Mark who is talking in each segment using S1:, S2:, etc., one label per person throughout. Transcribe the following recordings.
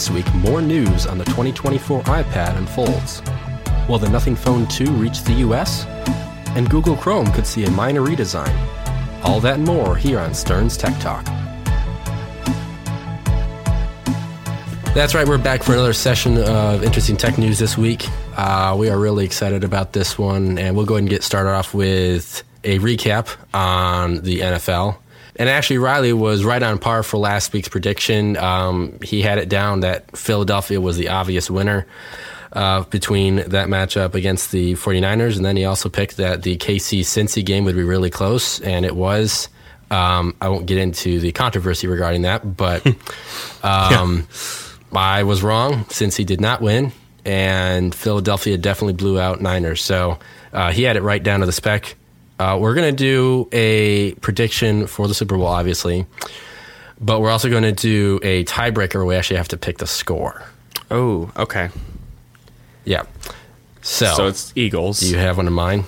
S1: this week, more news on the 2024 iPad unfolds. Will the Nothing Phone 2 reach the US? And Google Chrome could see a minor redesign. All that and more here on Stern's Tech Talk. That's right, we're back for another session of interesting tech news this week. Uh, we are really excited about this one, and we'll go ahead and get started off with a recap on the NFL. And actually, Riley was right on par for last week's prediction. Um, he had it down that Philadelphia was the obvious winner uh, between that matchup against the 49ers. And then he also picked that the KC Cincy game would be really close, and it was. Um, I won't get into the controversy regarding that, but um, yeah. I was wrong since he did not win, and Philadelphia definitely blew out Niners. So uh, he had it right down to the spec. Uh, we're going to do a prediction for the Super Bowl, obviously, but we're also going to do a tiebreaker where we actually have to pick the score.
S2: Oh, okay.
S1: Yeah. So,
S2: so it's Eagles.
S1: Do you have one in mind?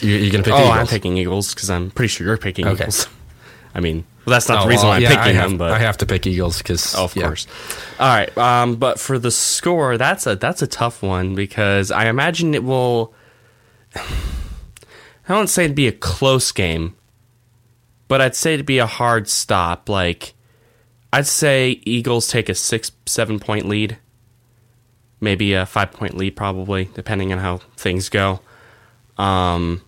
S1: You, are going to pick
S2: oh,
S1: Eagles?
S2: I'm picking Eagles because I'm pretty sure you're picking okay. Eagles. I mean, well, that's not oh, the reason why I'm
S1: yeah,
S2: picking
S1: have,
S2: them, but
S1: I have to pick Eagles because,
S2: oh, of yeah. course. All right, um, but for the score, that's a that's a tough one because I imagine it will. I don't say it'd be a close game, but I'd say it'd be a hard stop. Like, I'd say Eagles take a six, seven point lead, maybe a five point lead, probably, depending on how things go. Um,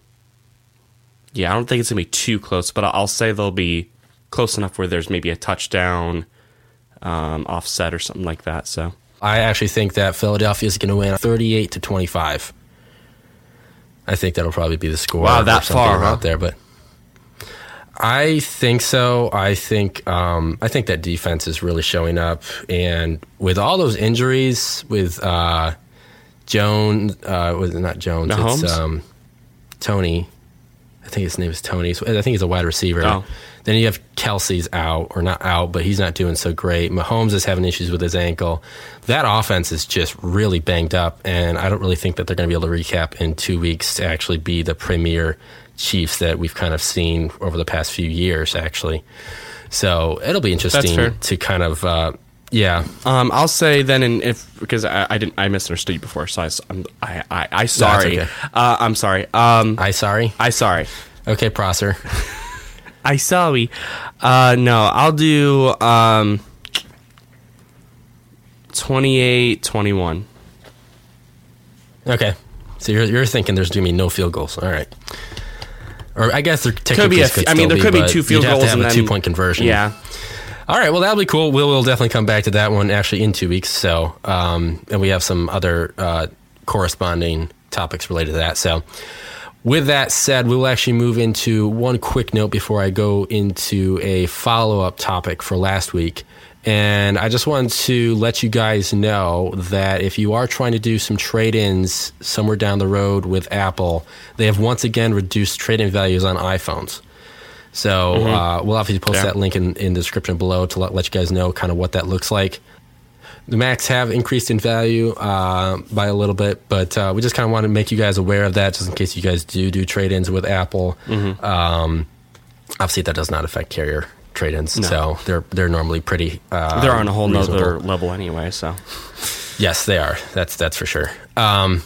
S2: yeah, I don't think it's gonna be too close, but I'll say they'll be close enough where there's maybe a touchdown, um, offset or something like that. So
S1: I actually think that Philadelphia is going to win 38 to 25. I think that'll probably be the score.
S2: Wow, that far
S1: out there, but I think so. I think um, I think that defense is really showing up, and with all those injuries, with uh, Jones, uh, was not Jones,
S2: Mahomes?
S1: it's um, Toney. I think his name is Toney. I think he's a wide receiver.
S2: Oh.
S1: Then you have Kelce's out or not out, but he's not doing so great. Mahomes is having issues with his ankle. That offense is just really banged up, and I don't really think that they're going to be able to recap in two weeks to actually be the premier Chiefs that we've kind of seen over the past few years, actually. So it'll be interesting to kind of. Uh, yeah,
S2: um, I'll say then, and if because I, I, didn't, I misunderstood you before, so I, I'm, I, I, I sorry,
S1: no, okay.
S2: uh, I'm sorry. Um,
S1: I sorry,
S2: I sorry.
S1: Okay, Prosser.
S2: I sorry. Uh, no, I'll do um, 28 21.
S1: Okay. So you're, you're thinking there's going to be no field goals. All right. Or I guess there
S2: could be. A,
S1: could
S2: I mean, there could be, two field goals
S1: have
S2: and
S1: a
S2: then,
S1: two point conversion.
S2: Yeah.
S1: All right. Well, that'll be cool. We'll, we'll definitely come back to that one actually in two weeks. So, um, and we have some other uh, corresponding topics related to that. So, with that said, we will actually move into one quick note before I go into a follow up topic for last week. And I just wanted to let you guys know that if you are trying to do some trade ins somewhere down the road with Apple, they have once again reduced trade in values on iPhones. So mm-hmm. uh, we'll obviously post yeah. that link in, in the description below to let, let you guys know kind of what that looks like the Macs have increased in value uh, by a little bit, but uh, we just kind of want to make you guys aware of that, just in case you guys do do trade ins with Apple. Mm-hmm. Um, obviously, that does not affect carrier trade ins, no. so they're they're normally pretty. Uh,
S2: they're on a whole nother level anyway. So
S1: yes, they are. That's that's for sure. Um,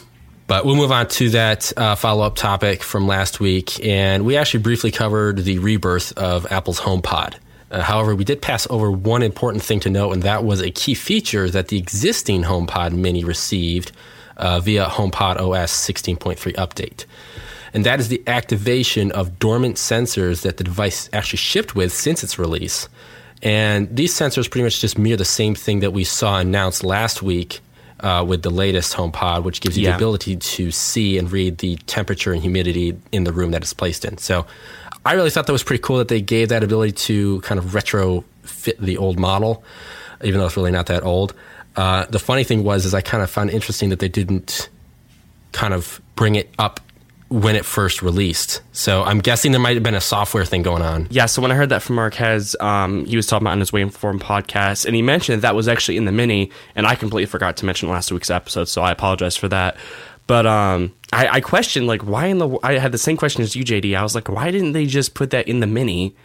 S1: but we'll move on to that uh, follow up topic from last week, and we actually briefly covered the rebirth of Apple's HomePod. Uh, however, we did pass over one important thing to note, and that was a key feature that the existing HomePod Mini received uh, via HomePod OS 16.3 update. And that is the activation of dormant sensors that the device actually shipped with since its release. And these sensors pretty much just mirror the same thing that we saw announced last week uh, with the latest HomePod, which gives you yeah. the ability to see and read the temperature and humidity in the room that it's placed in. So I really thought that was pretty cool that they gave that ability to kind of retrofit the old model, even though it's really not that old. Uh, the funny thing was, is I kind of found interesting that they didn't kind of bring it up when it first released. So I'm guessing there might have been a software thing going on.
S2: Yeah. So when I heard that from Marques, um, he was talking about on his Waveform podcast, and he mentioned that, that was actually in the mini, and I completely forgot to mention last week's episode, so I apologize for that. But um, I, I questioned like why in the I had the same question as you, JD. I was like, why didn't they just put that in the mini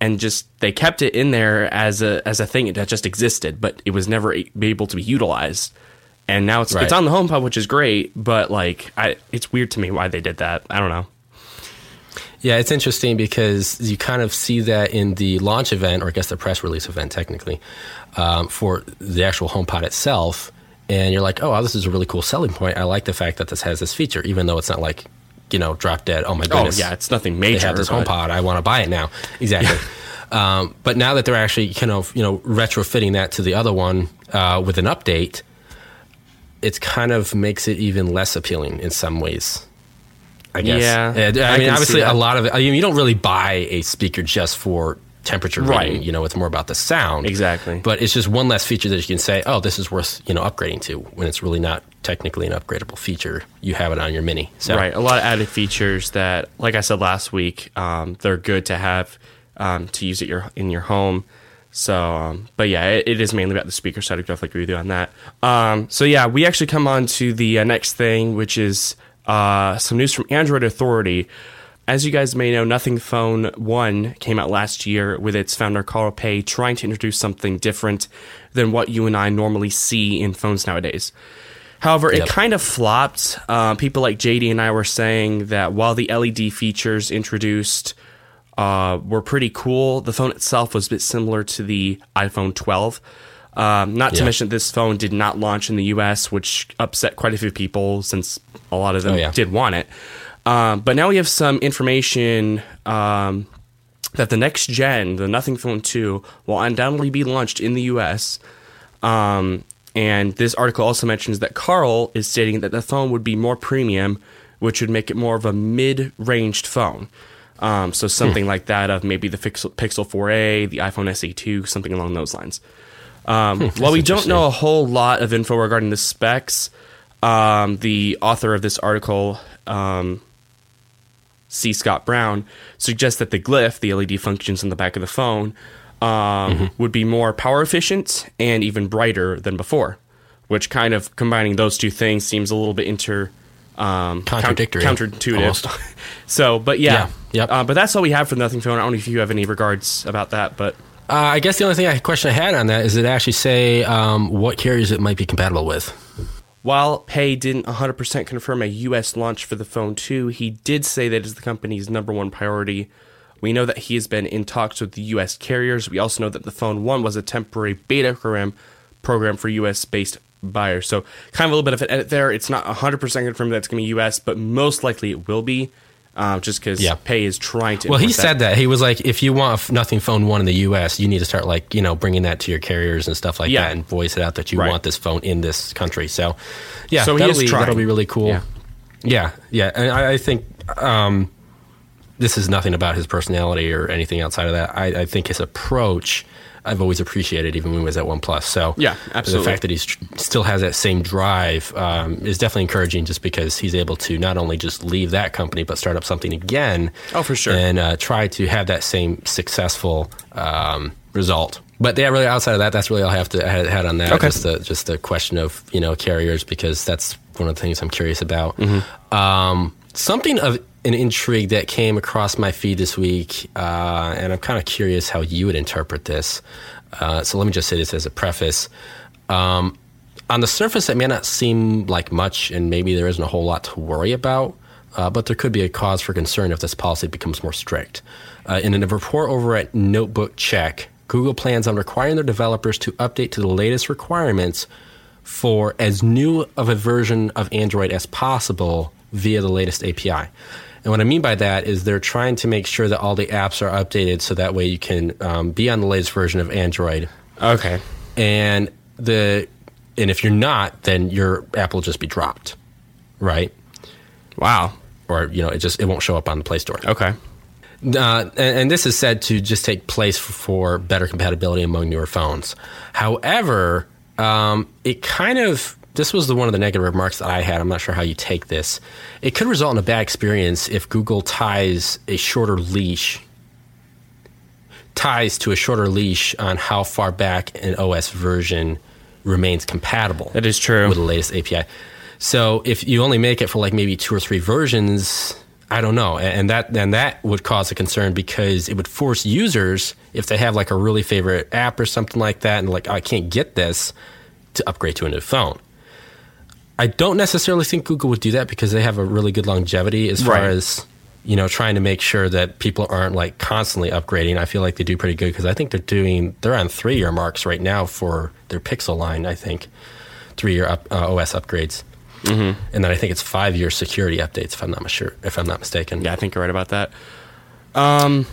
S2: and just they kept it in there as a as a thing that just existed, but it was never able to be utilized. And now it's
S1: Right.
S2: it's on the HomePod, which is great, but like I, it's weird to me why they did that. I don't know.
S1: Yeah, it's interesting because you kind of see that in the launch event, or I guess the press release event, technically, um, for the actual HomePod itself. And you're like, oh, wow, this is a really cool selling point. I like the fact that this has this feature, even though it's not like, you know, drop dead. Oh my goodness.
S2: oh yeah, it's nothing
S1: they
S2: major.
S1: have this
S2: but-
S1: HomePod. I want to buy it now. Exactly. um, but now that they're actually kind of you know retrofitting that to the other one uh, with an update, it kind of makes it even less appealing in some ways. I guess.
S2: Yeah,
S1: Uh, I,
S2: I
S1: mean, obviously, a lot of it. I mean, you don't really buy a speaker just for temperature
S2: Right.
S1: reading. You know, it's more about the sound.
S2: Exactly.
S1: But it's just one less feature that you can say, oh, this is worth you know upgrading to when it's really not technically an upgradable feature. You have it on your mini. So
S2: Right, a lot of added features that, like I said last week, um, they're good to have um, to use at your in your home. So, um, but yeah, it, it is mainly about the speaker side. I definitely agree with you on that. Um, so yeah, we actually come on to the uh, next thing, which is uh, some news from Android Authority. As you guys may know, Nothing Phone 1 came out last year with its founder Carl Pei trying to introduce something different than what you and I normally see in phones nowadays. However,
S1: Yep.
S2: it kind of flopped. Uh, people like JD and I were saying that while the LED features introduced uh, were pretty cool, the phone itself was a bit similar to the iPhone 12. Um, not to mention, this phone did not launch in the US, which upset quite a few people since a lot of them
S1: Oh, yeah.
S2: did want it. Um, but now we have some information um, that the next gen, the Nothing Phone 2, will undoubtedly be launched in the US. Um, and this article also mentions that Carl is stating that the phone would be more premium, which would make it more of a mid ranged phone. Um, so something like that of maybe the Pixel, Pixel 4a, the iPhone SE2, something along those lines. Um, while we don't know a whole lot of info regarding the specs, um, the author of this article, um, C. Scott Brown, suggests that the glyph, the LED functions in the back of the phone, um, would be more power efficient and even brighter than before. Which kind of combining those two things seems a little bit inter um,
S1: Contradictory,
S2: counterintuitive.
S1: almost.
S2: so, but yeah,
S1: Yeah, yep.
S2: Uh, but that's all we have for Nothing Phone. I don't know if you have any regards about that, but
S1: Uh, I guess the only thing I question I had on that is it actually say um, what carriers it might be compatible with.
S2: While Pei didn't 100% confirm a US launch for the phone 2, he did say that is the company's number one priority. We know that he has been in talks with the US carriers. We also know that the phone 1 was a temporary beta program program for US based buyers. So, kind of a little bit of an edit there. It's not 100% confirmed that it's going to be US, but most likely it will be. Uh, just because
S1: Yeah.
S2: Pei is trying to.
S1: Well, he
S2: implement
S1: said that he was like, if you want a f- Nothing Phone One in the U.S., you need to start like you know bringing that to your carriers and stuff like
S2: Yeah.
S1: that, and voice it out that you
S2: Right.
S1: want this phone in this country. So, yeah,
S2: So
S1: that'll be,
S2: trying.
S1: that'll be really cool.
S2: Yeah.
S1: Yeah, yeah, and I, I think um, this is nothing about his personality or anything outside of that. I, I think his approach. I've always appreciated, even when he was at OnePlus. So
S2: Yeah, absolutely.
S1: The fact that he still has that same drive um, is definitely encouraging, just because he's able to not only just leave that company but start up something again.
S2: Oh, for sure.
S1: And uh, try to have that same successful um, result. But yeah, really outside of that, that's really all I have to had, had on that.
S2: Okay.
S1: Just the just the question of you know carriers because that's one of the things I'm curious about.
S2: Mm-hmm.
S1: Um, something of an intrigue that came across my feed this week, uh, and I'm kind of curious how you would interpret this. Uh, so let me just say this as a preface. Um, on the surface, it may not seem like much, and maybe there isn't a whole lot to worry about. Uh, but there could be a cause for concern if this policy becomes more strict. Uh, in a report over at Notebook Check, Google plans on requiring their developers to update to the latest requirements for as new of a version of Android as possible via the latest API. And what I mean by that is they're trying to make sure that all the apps are updated so that way you can um, be on the latest version of Android.
S2: Okay.
S1: And the and if you're not, then your app will just be dropped, right?
S2: Wow.
S1: Or you know, it just it won't show up on the Play Store.
S2: Okay.
S1: Uh, and, and this is said to just take place for better compatibility among newer phones. However, um, it kind of this was the one of the negative remarks that I had. I'm not sure how you take this. It could result in a bad experience if Google ties a shorter leash ties to a shorter leash on how far back an OS version remains compatible.
S2: That is true.
S1: with the latest API. So if you only make it for like maybe two or three versions, I don't know, and that and that would cause a concern because it would force users if they have like a really favorite app or something like that, and like oh, I can't get this to upgrade to a new phone. I don't necessarily think Google would do that because they have a really good longevity as far
S2: Right.
S1: as you know trying to make sure that people aren't like constantly upgrading. I feel like they do pretty good because I think they're doing they're on three year marks right now for their Pixel line. I think three year up, uh, OS upgrades. Mm-hmm. And then I think it's five year security updates, if I'm not sure, if I'm not mistaken.
S2: Yeah, I think you're right about that. Um,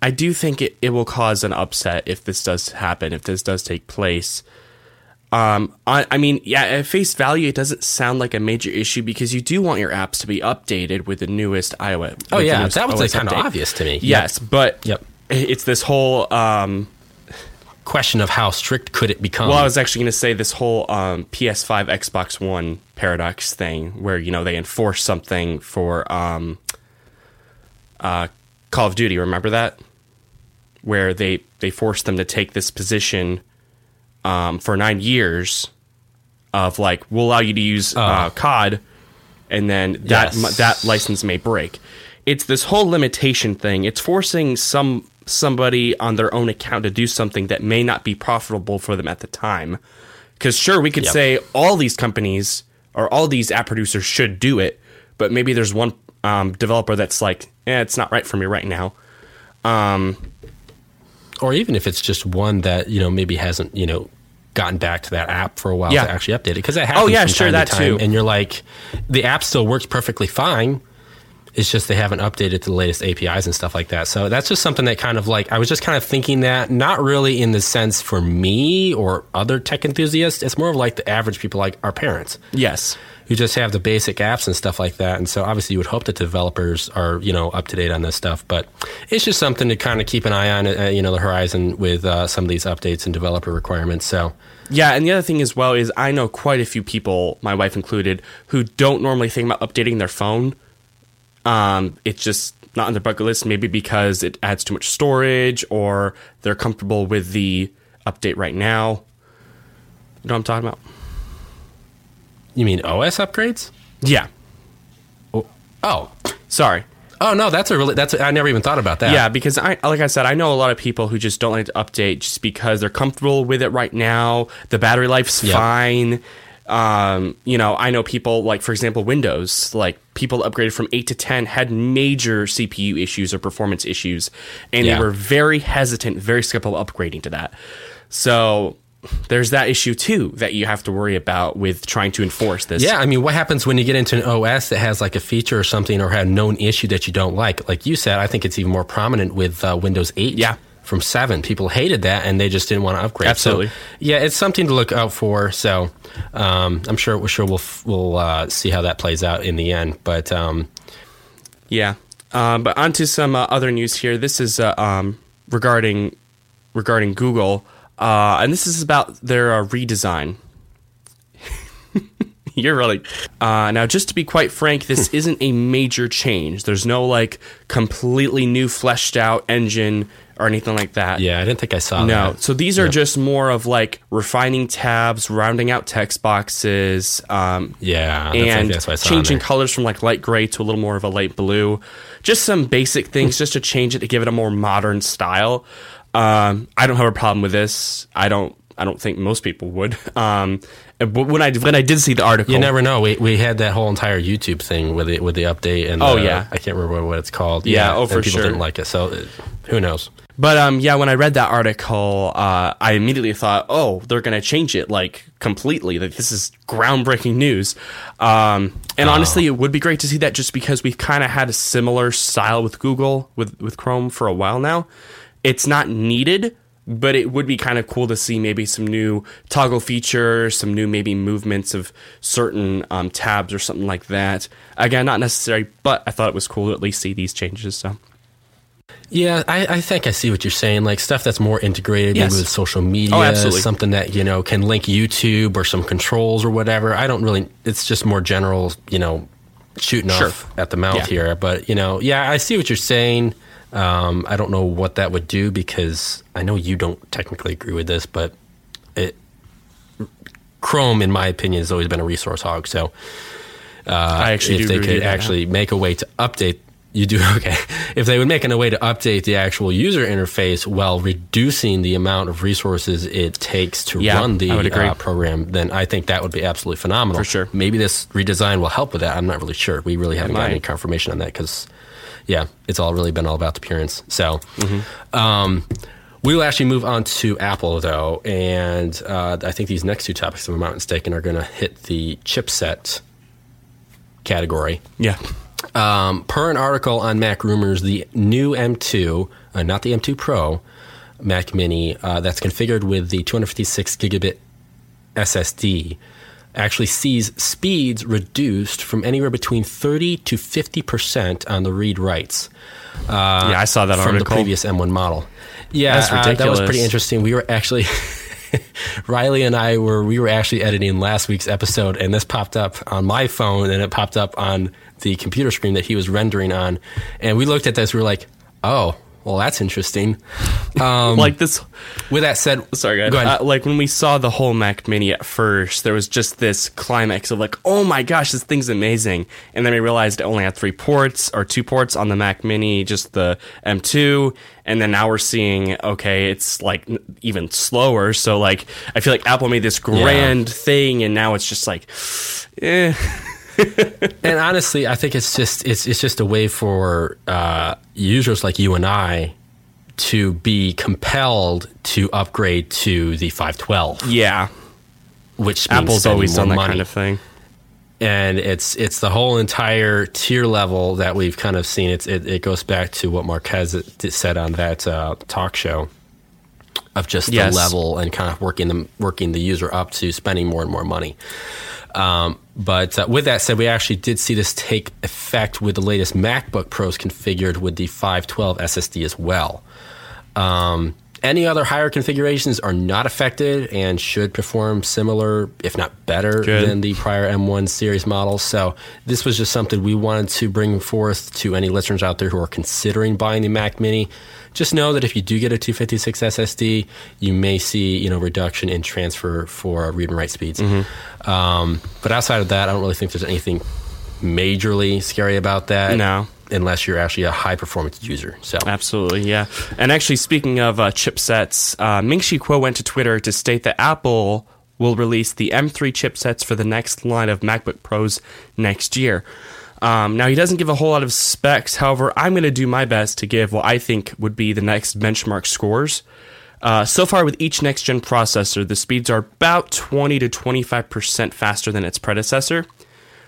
S2: I do think it, it will cause an upset if this does happen, if this does take place. Um, I, I mean, yeah, at face value, it doesn't sound like a major issue because you do want your apps to be updated with the newest iOS.
S1: Oh yeah, that was like kind of obvious to me.
S2: Yes, but
S1: Yep.
S2: it's this whole. Um,
S1: Question of how strict could it become?
S2: well, I was actually going to say this whole um, PS5, Xbox One paradox thing, where you know they enforce something for um, uh, Call of Duty. Remember that, where they they forced them to take this position um, for nine years of like we'll allow you to use uh, COD, and then that.
S1: Yes.
S2: that license may break. It's this whole limitation thing. It's forcing some somebody on their own account to do something that may not be profitable for them at the time. Because sure, we could
S1: Yep.
S2: say all these companies or all these app producers should do it, but maybe there's one um, developer that's like, eh, it's not right for me right now.
S1: or even if it's just one that you know maybe hasn't you know gotten back to that app for a while
S2: Yeah.
S1: to actually update it because that happens.
S2: Oh, yeah,
S1: from
S2: sure,
S1: time
S2: that
S1: to time,
S2: too.
S1: And you're like, the app still works perfectly fine. It's just they haven't updated to the latest APIs and stuff like that. So that's just something that kind of like I was just kind of thinking that not really in the sense for me or other tech enthusiasts. It's more of like the average people, like our parents
S2: Yes.
S1: Who just have the basic apps and stuff like that. And so obviously you would hope that developers are, you know, up to date on this stuff, but it's just something to kind of keep an eye on, uh, you know, the horizon with uh, some of these updates and developer requirements. So
S2: Yeah, and the other thing as well is I know quite a few people, my wife included, who don't normally think about updating their phone. Um, it's just not on their bucket list, maybe because it adds too much storage or they're comfortable with the update right now. You know what I'm talking about?
S1: You mean OS upgrades?
S2: Yeah.
S1: Oh,
S2: Sorry.
S1: oh no, that's a really, that's, I never even thought about that.
S2: Yeah, because I like I said, I know a lot of people who just don't like to update just because they're comfortable with it right now. The battery life's
S1: Yep.
S2: fine. Um, you know, I know people like, for example, Windows. Like people upgraded from eight to ten had major CPU issues or performance issues, and
S1: Yeah.
S2: they were very hesitant, very skeptical upgrading to that. So there's that issue too that you have to worry about with trying to enforce this.
S1: Yeah, I mean, what happens when you get into an OS that has like a feature or something or had a known issue that you don't like? Like you said, I think it's even more prominent with uh, Windows 8.
S2: Yeah.
S1: From 7. People hated that and they just didn't want to upgrade.
S2: Absolutely.
S1: So, yeah, it's something to look out for. So um, I'm sure, we're sure we'll, we'll uh, see how that plays out in the end. But um,
S2: Yeah. Um, but on to some uh, other news here. This is uh, um, regarding regarding Google, uh, and this is about their uh, redesign. You're really uh, now. Just to be quite frank, this isn't a major change. There's no like completely new fleshed out engine or anything like that.
S1: yeah, I didn't think I saw
S2: No.
S1: that.
S2: So these are just more of like refining tabs, rounding out text boxes, um,
S1: Yeah, that's,
S2: and
S1: that's what I saw
S2: changing colors from like light gray to a little more of a light blue. Just some basic things just to change it to give it a more modern style. Um, I don't have a problem with this. I don't. I don't think most people would. Um, but when I when I did see the article,
S1: You never know. We, we had that whole entire YouTube thing with it with the update and
S2: Oh,
S1: the-
S2: yeah.
S1: I can't remember what it's called.
S2: Yeah, oh,
S1: and
S2: for
S1: people
S2: sure.
S1: didn't like it. So uh, who knows?
S2: But um, yeah, when I read that article, uh, I immediately thought, oh, they're going to change it like completely. Like this is groundbreaking news. Um, and honestly, it would be great to see that just because we've kind of had a similar style with Google with with Chrome for a while now. It's not needed, but it would be kind of cool to see maybe some new toggle features, some new maybe movements of certain um, tabs or something like that. Again, not necessary, but I thought it was cool to at least see these changes. So.
S1: Yeah, I, I think I see what you're saying. Like stuff that's more integrated
S2: Yes.
S1: with social media,
S2: Oh,
S1: something that you know can link YouTube or some controls or whatever. I don't really. It's just more general, you know, shooting
S2: Sure.
S1: off at the mouth
S2: Yeah.
S1: here. But you know, yeah, I see what you're saying. Um, I don't know what that would do because I know you don't technically agree with this, but it Chrome, in my opinion, has always been a resource hog. So Uh,
S2: I actually
S1: if they could
S2: that
S1: actually make a way to update. You do okay. If they would make a way to update the actual user interface while reducing the amount of resources it takes to
S2: Yeah,
S1: run the
S2: I would agree.
S1: uh, program, then I think that would be absolutely phenomenal.
S2: For sure.
S1: Maybe this redesign will help with that. I'm not really sure. We really haven't
S2: might.
S1: any confirmation on that because, yeah, it's all really been all about the appearance. So,
S2: Mm-hmm.
S1: um, we will actually move on to Apple though, and uh, I think these next two topics, if I'm not mistaken, are going to hit the chipset category.
S2: Yeah.
S1: Um, per an article on Mac Rumors, the new M2, uh, not the M2 Pro, Mac Mini, uh, that's configured with the 256 gigabit SSD, actually sees speeds reduced from anywhere between 30 to 50 percent on the read writes
S2: yeah, I saw that
S1: from
S2: article.
S1: the previous M1 model. Yeah,
S2: That's
S1: uh, that was pretty interesting. We were actually Riley and I were we were actually editing last week's episode, and this popped up on my phone, and it popped up on the computer screen that he was rendering on, and we looked at this. We were like, "Oh, well, that's interesting." Um,
S2: like this
S1: with that said,
S2: sorry guys
S1: Go ahead.
S2: Uh, like when we saw the whole mac mini at first there was just this climax of like oh my gosh this thing's amazing and then we realized it only had three ports or two ports on the mac mini just the m2 and then now we're seeing okay it's like even slower so like i feel like apple made this grand thing and now it's just like eh.
S1: and honestly, I think it's just it's it's just a way for uh, users like you and I to be compelled to upgrade to the 512,
S2: yeah
S1: which means
S2: apple's always done that
S1: money.
S2: kind of thing
S1: and it's it's the whole entire tier level that we've kind of seen. It's, it it goes back to what Marques said on that uh, talk show of just
S2: Yes.
S1: the level and kind of working them working the user up to spending more and more money. Um, but uh, with that said, we actually did see this take effect with the latest MacBook Pros configured with the 512 SSD as well. Um, any other higher configurations are not affected and should perform similar, if not better,
S2: Good.
S1: than the prior M1 series models. So this was just something we wanted to bring forth to any listeners out there who are considering buying the Mac Mini. Just know that if you do get a 256 SSD, you may see you know reduction in transfer for read and write speeds.
S2: Mm-hmm.
S1: Um, but outside of that, I don't really think there's anything majorly scary about that.
S2: No.
S1: Unless you're actually a high performance user. So
S2: Absolutely, yeah. And actually, speaking of uh, chipsets, uh, Ming-Chi Kuo went to Twitter to state that Apple will release the M3 chipsets for the next line of MacBook Pros next year. Um, now, he doesn't give a whole lot of specs. However, I'm going to do my best to give what I think would be the next benchmark scores. Uh, so far, with each next gen processor, the speeds are about 20 to 25% faster than its predecessor.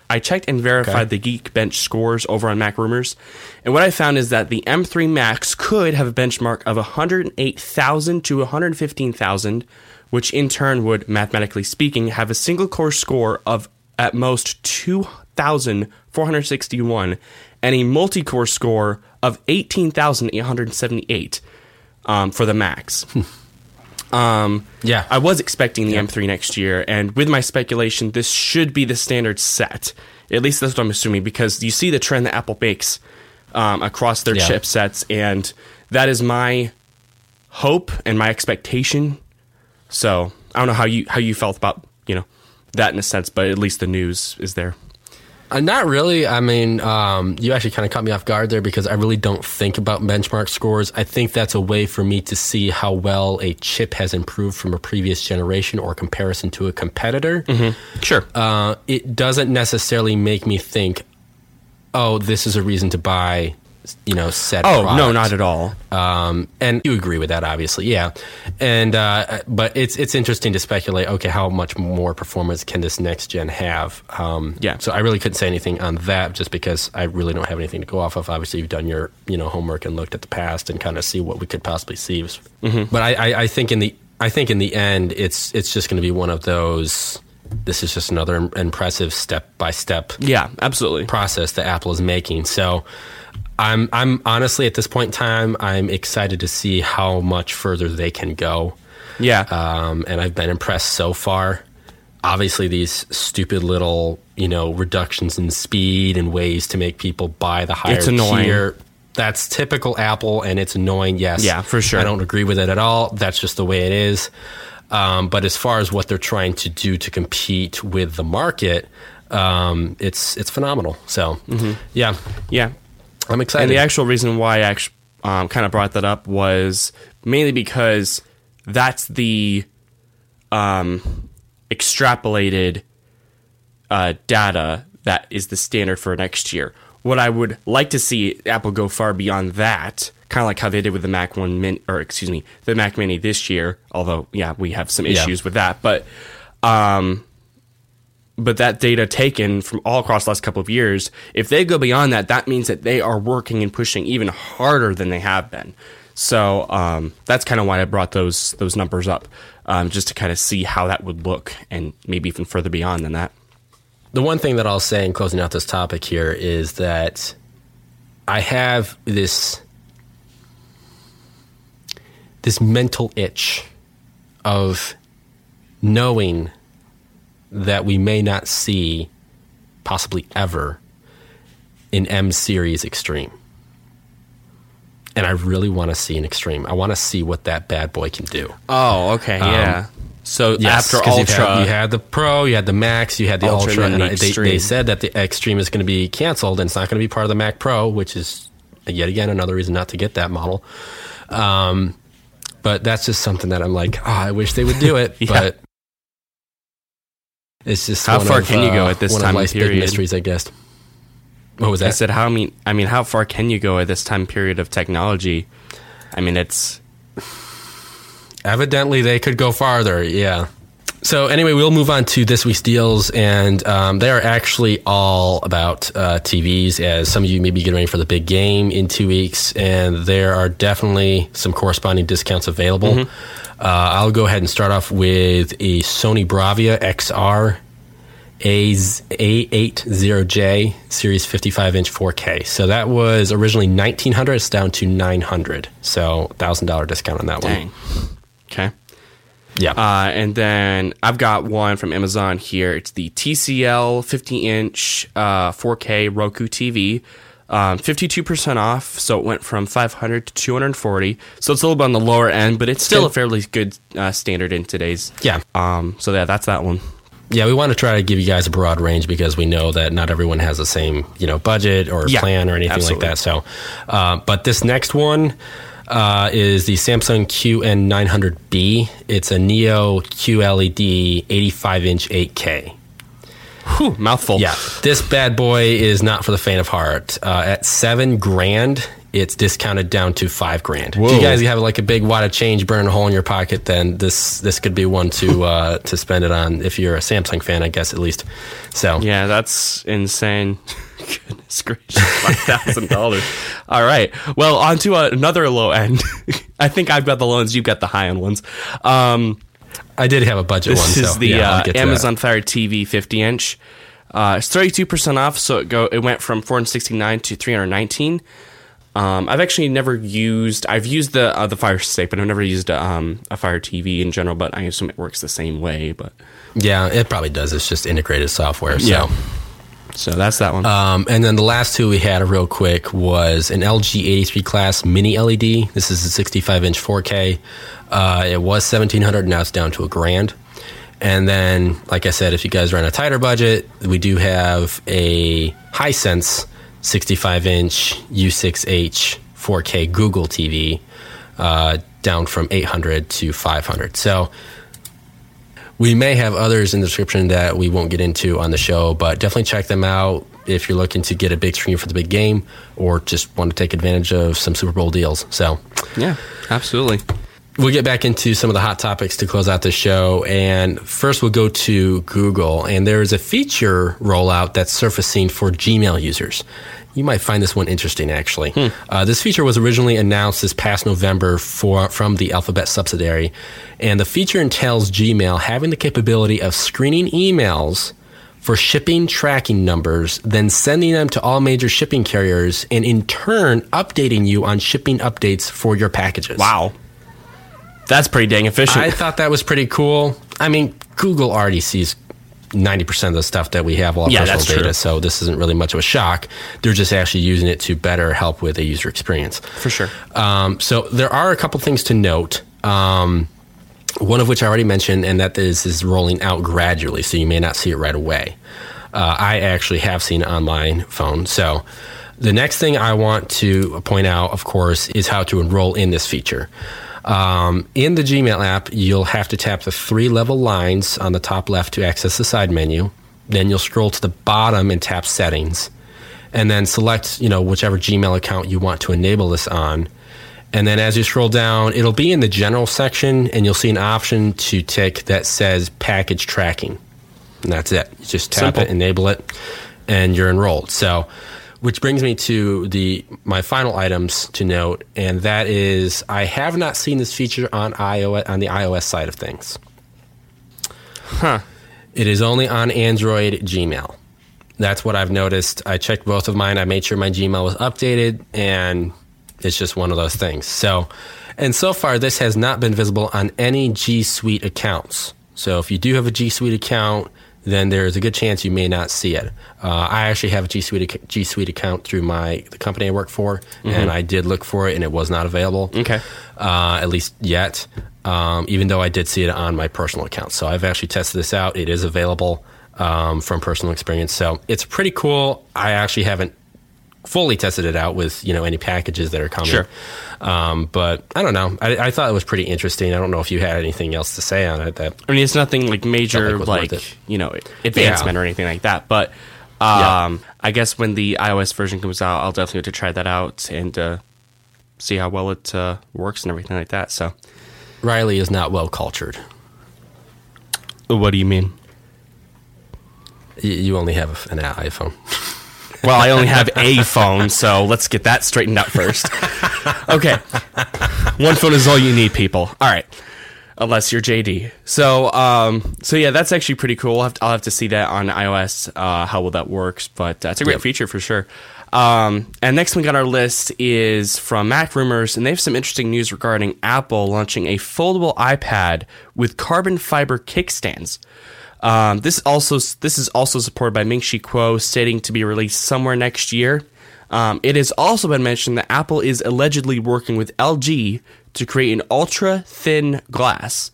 S2: I checked and verified the Geekbench scores over on Mac Rumors, and what I found is that the M3 Max could have a benchmark of 108,000 to 115,000, which in turn would, mathematically speaking, have a single core score of at most 2,461 and a multi core score of 18,878 um, for the Max. Um,
S1: Yeah.
S2: I was expecting the M3 next year, and with my speculation, this should be the standard set. At least that's what I'm assuming, because you see the trend that Apple makes um, across their
S1: Yeah.
S2: chipsets, and that is my hope and my expectation. So I don't know how you how you felt about you know that in a sense, but at least the news is there.
S1: Uh, not really. I mean, um, you actually kind of caught me off guard there because I really don't think about benchmark scores. I think that's a way for me to see how well a chip has improved from a previous generation or comparison to a competitor.
S2: Sure.
S1: Uh, it doesn't necessarily make me think, oh, this is a reason to buy, you know, said
S2: oh no, not at all.
S1: Um, and you agree with that, obviously, yeah. And uh, but it's it's interesting to speculate. Okay, how much more performance can this next gen have? Um,
S2: Yeah.
S1: So I really couldn't say anything on that, just because I really don't have anything to go off of. Obviously, you've done your you know homework and looked at the past and kind of see what we could possibly see.
S2: Mm-hmm.
S1: But I, I, I think in the I think in the end, it's it's just going to be one of those. This is just another impressive step by step
S2: Yeah, absolutely.
S1: process that Apple is making. So I'm I'm honestly at this point in time I'm excited to see how much further they can go.
S2: Yeah.
S1: Um, and I've been impressed so far. Obviously, these stupid little you know reductions in speed and ways to make people buy the higher
S2: It's annoying.
S1: tier. That's typical Apple, and it's annoying. Yes,
S2: Yeah, for sure.
S1: I don't agree with it at all. That's just the way it is. Um, but as far as what they're trying to do to compete with the market, Um, it's it's phenomenal. So yeah,
S2: Yeah.
S1: I'm excited.
S2: And the actual reason why I actually um, kind of brought that up was mainly because that's the um, extrapolated uh, data that is the standard for next year. What I would like to see Apple go far beyond that, kind of like how they did with the Mac One Mini, or excuse me, the Mac Mini this year. Although, yeah, we have some
S1: Yeah.
S2: issues with that, but um, but that data taken from all across the last couple of years, if they go beyond that, that means that they are working and pushing even harder than they have been. So um, that's kind of why I brought those those numbers up, um, just to kind of see how that would look, and maybe even further beyond than that.
S1: the one thing that I'll say in closing out this topic here is that I have this this mental itch of knowing that we may not see possibly ever in M series extreme. And I really want to see an extreme. I want to see what that bad boy can do.
S2: Oh, okay, yeah. So
S1: Um, Yes,
S2: after Ultra,
S1: had- you had the Pro, you had the Max, you had the
S2: Ultra,
S1: Ultra,
S2: and
S1: and
S2: the
S1: they, they said that the Extreme is going to be canceled and it's not going to be part of the Mac Pro, which is yet again another reason not to get that model. Um, but that's just something that I'm like, oh, I wish they would do it,
S2: Yeah.
S1: but it's just
S2: How far
S1: of,
S2: can you go
S1: uh,
S2: at this
S1: one
S2: time
S1: of life's big
S2: period?
S1: mysteries, I guess. What was that?
S2: I said, how I mean, I mean, how far can you go at this time period of technology? I mean, it's
S1: Evidently, they could go farther. Yeah. So anyway, we'll move on to this week's deals, and um, they are actually all about uh, TVs. As some of you may be getting ready for the big game in two weeks, and there are definitely some corresponding discounts available. Uh, I'll go ahead and start off with a Sony Bravia XR A80J Series 55 inch 4K. So that was originally 1900 It's down to 900 So $1,000 discount on that one.
S2: dang. Okay.
S1: Yeah.
S2: Uh, and then I've got one from Amazon here. It's the TCL 50 inch uh, 4K Roku TV. Um, 52% off, so it went from 500 to 240. So it's a little bit on the lower end, but it's still a fairly good uh, standard in today's.
S1: Yeah.
S2: Um, so yeah, that's that one.
S1: Yeah, we want to try to give you guys a broad range because we know that not everyone has the same, you know, budget or
S2: Yeah,
S1: plan or anything
S2: absolutely.
S1: like that. So, uh, but this next one uh, is the Samsung QN900B. It's a Neo QLED 85 inch 8K.
S2: Whew, mouthful.
S1: Yeah, this bad boy is not for the faint of heart. Uh, at seven grand, it's discounted down to five grand. If you guys have like a big wad of change burning a hole in your pocket, then this this could be one to uh, to spend it on. If you're a Samsung fan, I guess at least. So
S2: Yeah, that's insane. Goodness gracious, five thousand dollars. All right. Well, on to another low end. I think I've got the low ends. You've got the high end ones. Um,
S1: I did have a budget one.
S2: this is
S1: so,
S2: the
S1: yeah,
S2: uh. Amazon Fire TV 50 inch. Uh, it's 32 percent off, so it go it went from 469 to 319. Um, I've actually never used. I've used the uh, the Fire Stick, but I've never used a, um, a Fire TV in general. But I assume it works the same way. But
S1: Yeah, it probably does. It's just integrated software. So.
S2: Yeah. So that's that one.
S1: Um, and then the last two we had real quick was an LG 83 class mini LED. This is a 65 inch 4K. Uh, it was 1700 now it's down to a grand. And then, like I said, if you guys are on a tighter budget, we do have a Hisense 65 inch U6H 4K Google TV uh, down from 800 to 500. So we may have others in the description that we won't get into on the show, but definitely check them out if you're looking to get a big screen for the big game or just want to take advantage of some Super Bowl deals. So
S2: yeah, absolutely.
S1: we'll get back into some of the hot topics to close out the show. And first, we'll go to Google. And there is a feature rollout that's surfacing for Gmail users. You might find this one interesting, actually. Uh, this feature was originally announced this past November for, from the Alphabet subsidiary. And the feature entails Gmail having the capability of screening emails for shipping tracking numbers, then sending them to all major shipping carriers, and in turn, updating you on shipping updates for your packages.
S2: Wow, that's pretty dang efficient.
S1: I thought that was pretty cool. I mean, Google already sees 90% of the stuff that we have all
S2: Yeah,
S1: personal data,
S2: true.
S1: so this isn't really much of a shock. They're just actually using it to better help with a user experience.
S2: For sure.
S1: Um, so there are a couple things to note. Um, one of which I already mentioned, and that is is rolling out gradually, so you may not see it right away. uh, I actually have seen it on my phone. So the next thing I want to point out, of course, is how to enroll in this feature. Um, in the Gmail app, you'll have to tap the three level lines on the top left to access the side menu. Then you'll scroll to the bottom and tap settings and then select you know whichever Gmail account you want to enable this on. And then as you scroll down, it'll be in the general section, and you'll see an option to tick that says package tracking. And that's it. You just tap
S2: Simple.
S1: it, enable it, and you're enrolled. So, which brings me to the my final items to note, and that is I have not seen this feature on iOS on the iOS side of things.
S2: Huh.
S1: It is only on Android Gmail. That's what I've noticed. I checked both of mine. I made sure my Gmail was updated, and it's just one of those things. So, and so far, this has not been visible on any G Suite accounts. So, if you do have a G Suite account, then there's a good chance you may not see it. Uh, I actually have a G Suite ac- G Suite account through my the company I work for, and I did look for it, and it was not available.
S2: Okay.
S1: uh, at least yet. Um, even though I did see it on my personal account, so I've actually tested this out. It is available um, from personal experience, so it's pretty cool. I actually haven't fully tested it out with you know any packages that are coming.
S2: Sure.
S1: Um, but I don't know. I, I thought it was pretty interesting. I don't know if you had anything else to say on it. That
S2: I mean, it's nothing like major,
S1: like
S2: like, you know, advancement
S1: Yeah.
S2: or anything like that. But um, I guess when the iOS version comes out, I'll definitely have to try that out and uh, see how well it uh, works and everything like that. So,
S1: Riley is not well cultured.
S2: what do you mean?
S1: You only have an iPhone.
S2: Well, I only have a phone, so let's get that straightened out first. Okay. One phone is all you need, people. All right. Unless you're JD. So, um, so yeah, that's actually pretty cool. I'll have to, I'll have to see that on iOS, uh, how well that works, but uh, it's a great
S1: Yep.
S2: feature for sure. Um, and next thing on our list is from Mac Rumors, and they have some interesting news regarding Apple launching a foldable iPad with carbon fiber kickstands. Um, this also this is also supported by Ming Chi Kuo, stating to be released somewhere next year. Um, it has also been mentioned that Apple is allegedly working with LG to create an ultra thin glass.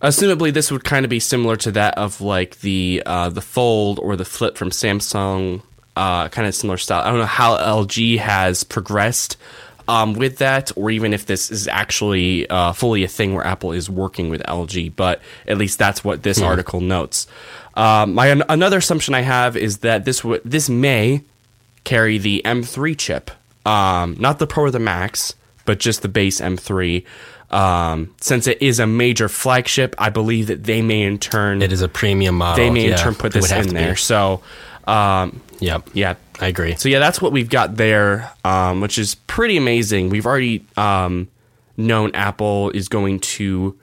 S2: Assumably, this would kind of be similar to that of like the uh, the Fold or the Flip from Samsung, uh, kind of similar style. I don't know how LG has progressed um, with that, or even if this is actually uh, fully a thing where Apple is working with LG. But at least that's what this article notes. Um, my another assumption I have is that this w- this may carry the M3 chip, um, not the Pro or the Max, but just the base M3. Um, since it is a major flagship, I believe that they may in turn
S1: It is a premium model.
S2: they may
S1: Yeah,
S2: in turn put this in
S1: to be.
S2: there. So, um,
S1: Yep.
S2: yeah,
S1: I agree.
S2: so yeah, that's what we've got there, um, which is pretty amazing. We've already um, known Apple is going to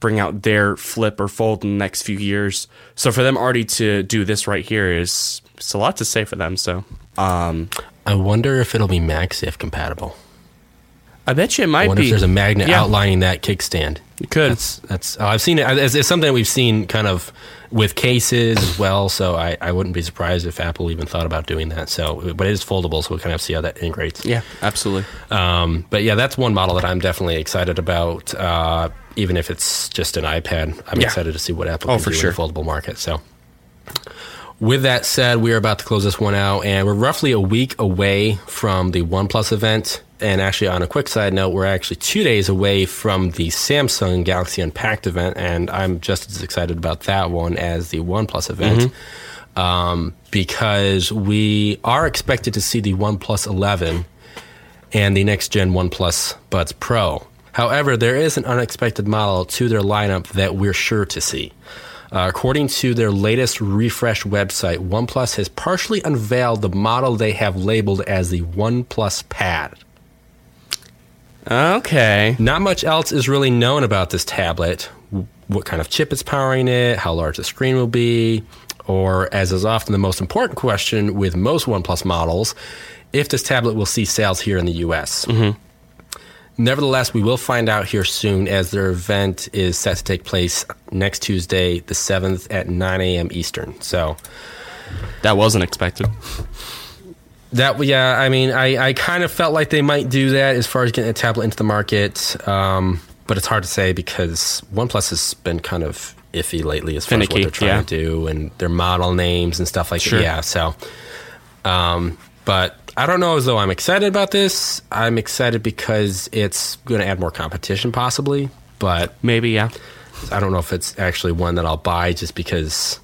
S2: bring out their flip or fold in the next few years. So for them already to do this right here is it's a lot to say for them. So um,
S1: I wonder if it'll be MagSafe compatible.
S2: I bet you it
S1: I
S2: might
S1: wonder
S2: be.
S1: if there's a magnet
S2: Yeah.
S1: outlining that kickstand.
S2: It could.
S1: That's that's. Oh, I've seen it. It's, it's something we've seen kind of with cases as well. So I, I wouldn't be surprised if Apple even thought about doing that. So, but it is foldable, so we'll kind of see how that integrates.
S2: yeah, absolutely.
S1: Um, but yeah, that's one model that I'm definitely excited about. Uh, even if it's just an iPad, I'm
S2: Yeah.
S1: excited to see what Apple
S2: Oh,
S1: can
S2: for
S1: do
S2: sure.
S1: in the foldable market. So. With that said, we are about to close this one out, and we're roughly a week away from the OnePlus event. And actually, on a quick side note, we're actually two days away from the Samsung Galaxy Unpacked event, and I'm just as excited about that one as the OnePlus event um, because we are expected to see the OnePlus 11 and the next gen OnePlus Buds Pro. However, there is an unexpected model to their lineup that we're sure to see. Uh, according to their latest refresh website, OnePlus has partially unveiled the model they have labeled as the OnePlus Pad.
S2: Okay.
S1: Not much else is really known about this tablet. What kind of chip is powering it, how large the screen will be, or, as is often the most important question with most OnePlus models, if this tablet will see sales here in the US. Nevertheless, we will find out here soon as their event is set to take place next Tuesday, the 7th at 9 a.m. Eastern. So,
S2: That wasn't expected.
S1: That yeah, I mean, I, I kind of felt like they might do that as far as getting a tablet into the market, um, but it's hard to say because OnePlus has been kind of iffy lately as far as what they're trying
S2: yeah.
S1: to do and their model names and stuff like
S2: Sure.
S1: that. Yeah, so, um, but I don't know as though I'm excited about this. I'm excited because it's going to add more competition, possibly, but
S2: Maybe, yeah.
S1: I don't know if it's actually one that I'll buy just because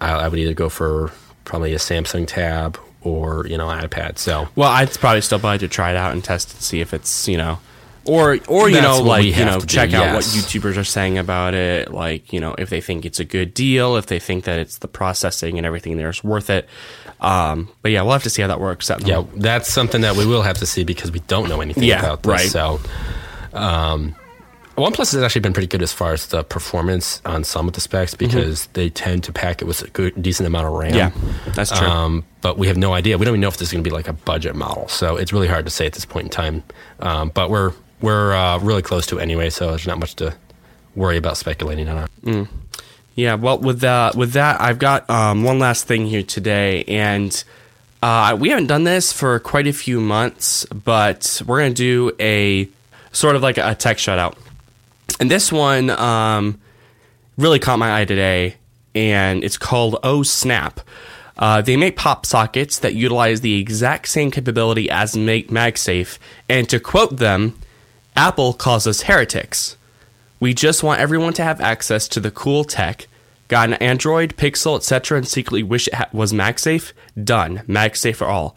S1: I, I would either go for probably a Samsung Tab or you know iPad. So
S2: Well, I'd probably still buy to try it out and test it and see if it's you know, or or you
S1: That's
S2: know like you know
S1: to do,
S2: check out what. YouTubers are saying about it. Like you know if they think it's a good deal, if they think that it's the processing and everything there is worth it. Um, but yeah, we'll have to see how that works. out.
S1: yeah, that's something that we will have to see because we don't know anything
S2: Yeah,
S1: about this.
S2: right.
S1: So, um, OnePlus has actually been pretty good as far as the performance on some of the specs because they tend to pack it with a good, decent amount of RAM.
S2: Mm-hmm. Yeah, that's true.
S1: Um, but we have no idea. We don't even know if this is going to be like a budget model. So it's really hard to say at this point in time. Um, but we're we're uh, really close to it anyway, so there's not much to worry about speculating on. it.
S2: Yeah, well, with that, with that, I've got um, one last thing here today, and uh, we haven't done this for quite a few months, but we're gonna do a sort of like a tech shutout, and this one um, really caught my eye today, and it's called Oh Snap. Uh, they make pop sockets that utilize the exact same capability as make MagSafe, and to quote them, Apple calls us heretics. We just want everyone to have access to the cool tech. Got an Android, Pixel, etc., and secretly wish it ha- was MagSafe? Done. MagSafe for all.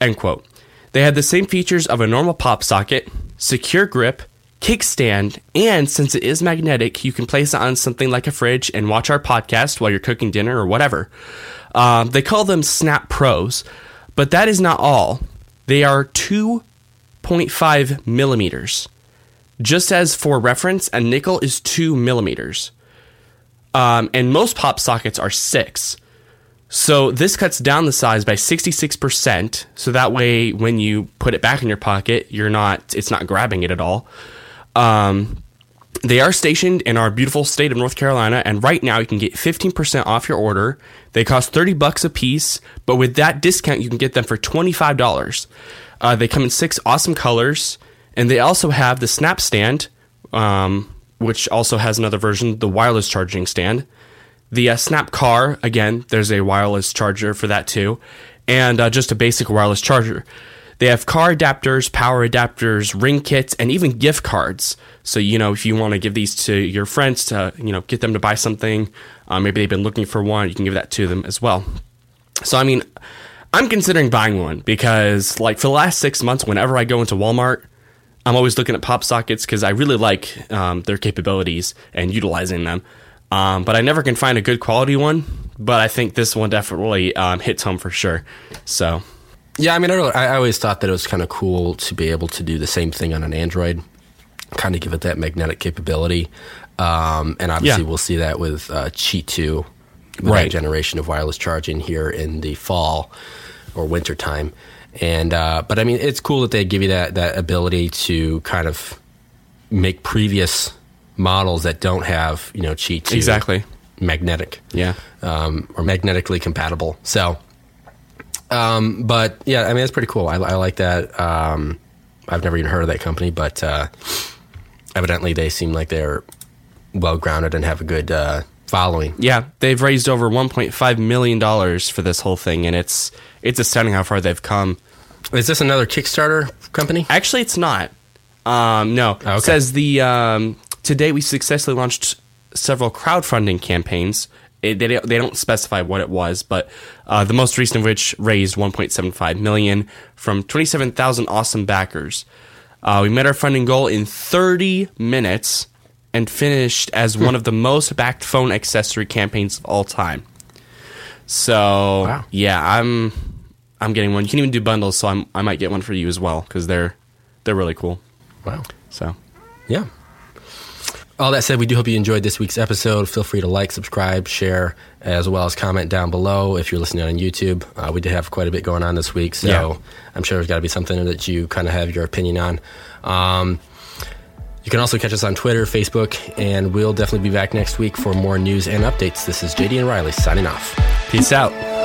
S2: End quote. They had the same features of a normal pop socket, secure grip, kickstand, and since it is magnetic, you can place it on something like a fridge and watch our podcast while you're cooking dinner or whatever. Um, they call them Snap Pros, but that is not all. They are 2.5 millimeters. Just as for reference, a nickel is two millimeters, um, and most pop sockets are six. So this cuts down the size by 66%. So that way, when you put it back in your pocket, you're not it's not grabbing it at all. Um, they are stationed in our beautiful state of North Carolina, and right now you can get 15% off your order. They cost 30 bucks a piece, but with that discount, you can get them for $25. Uh, they come in six awesome colors, and they also have the Snap Stand, um, which also has another version, the wireless charging stand. The uh, Snap Car, again, there's a wireless charger for that too, and uh, just a basic wireless charger. They have car adapters, power adapters, ring kits, and even gift cards. So, you know, if you want to give these to your friends to, you know, get them to buy something, uh, maybe they've been looking for one, you can give that to them as well. So, I mean, I'm considering buying one because, like, for the last six months, whenever I go into Walmart, I'm always looking at pop sockets because I really like um, their capabilities and utilizing them. Um, but I never can find a good quality one. But I think this one definitely um, hits home for sure. So,
S1: Yeah, I mean, I, really, I always thought that it was kind of cool to be able to do the same thing on an Android, kind of give it that magnetic capability. Um, and obviously,
S2: Yeah.
S1: we'll see that with uh, Qi 2, with
S2: Right.
S1: generation of wireless charging here in the fall or winter time. And uh, but I mean, it's cool that they give you that that ability to kind of make previous models that don't have you know 2
S2: Exactly.
S1: magnetic
S2: yeah.
S1: um, or magnetically compatible. So, um, but yeah, I mean, it's pretty cool. I, I like that. Um, I've never even heard of that company, but uh, evidently they seem like they're well grounded and have a good uh, following.
S2: Yeah, they've raised over 1.5 million dollars for this whole thing, and it's it's astounding how far they've come.
S1: Is this another Kickstarter company?
S2: Actually, it's not. Um, no,
S1: Oh, okay.
S2: it says the um, today we successfully launched several crowdfunding campaigns. It, they, don't- they don't specify what it was, but uh, the most recent of which raised 1.75 million from 27,000 awesome backers. Uh, we met our funding goal in 30 minutes and finished as one of the most backed phone accessory campaigns of all time. So
S1: Wow.
S2: yeah, I'm I'm getting one. You can even do bundles, so I'm, I might get one for you as well because they're they're really cool.
S1: Wow.
S2: So
S1: Yeah. All that said, we do hope you enjoyed this week's episode. Feel free to like, subscribe, share, as well as comment down below if you're listening on YouTube. Uh, we did have quite a bit going on this week, so
S2: Yeah.
S1: I'm sure there's got to be something that you kind of have your opinion on. Um, you can also catch us on Twitter, Facebook, and we'll definitely be back next week for more news and updates. This is JD and Riley signing off.
S2: peace out.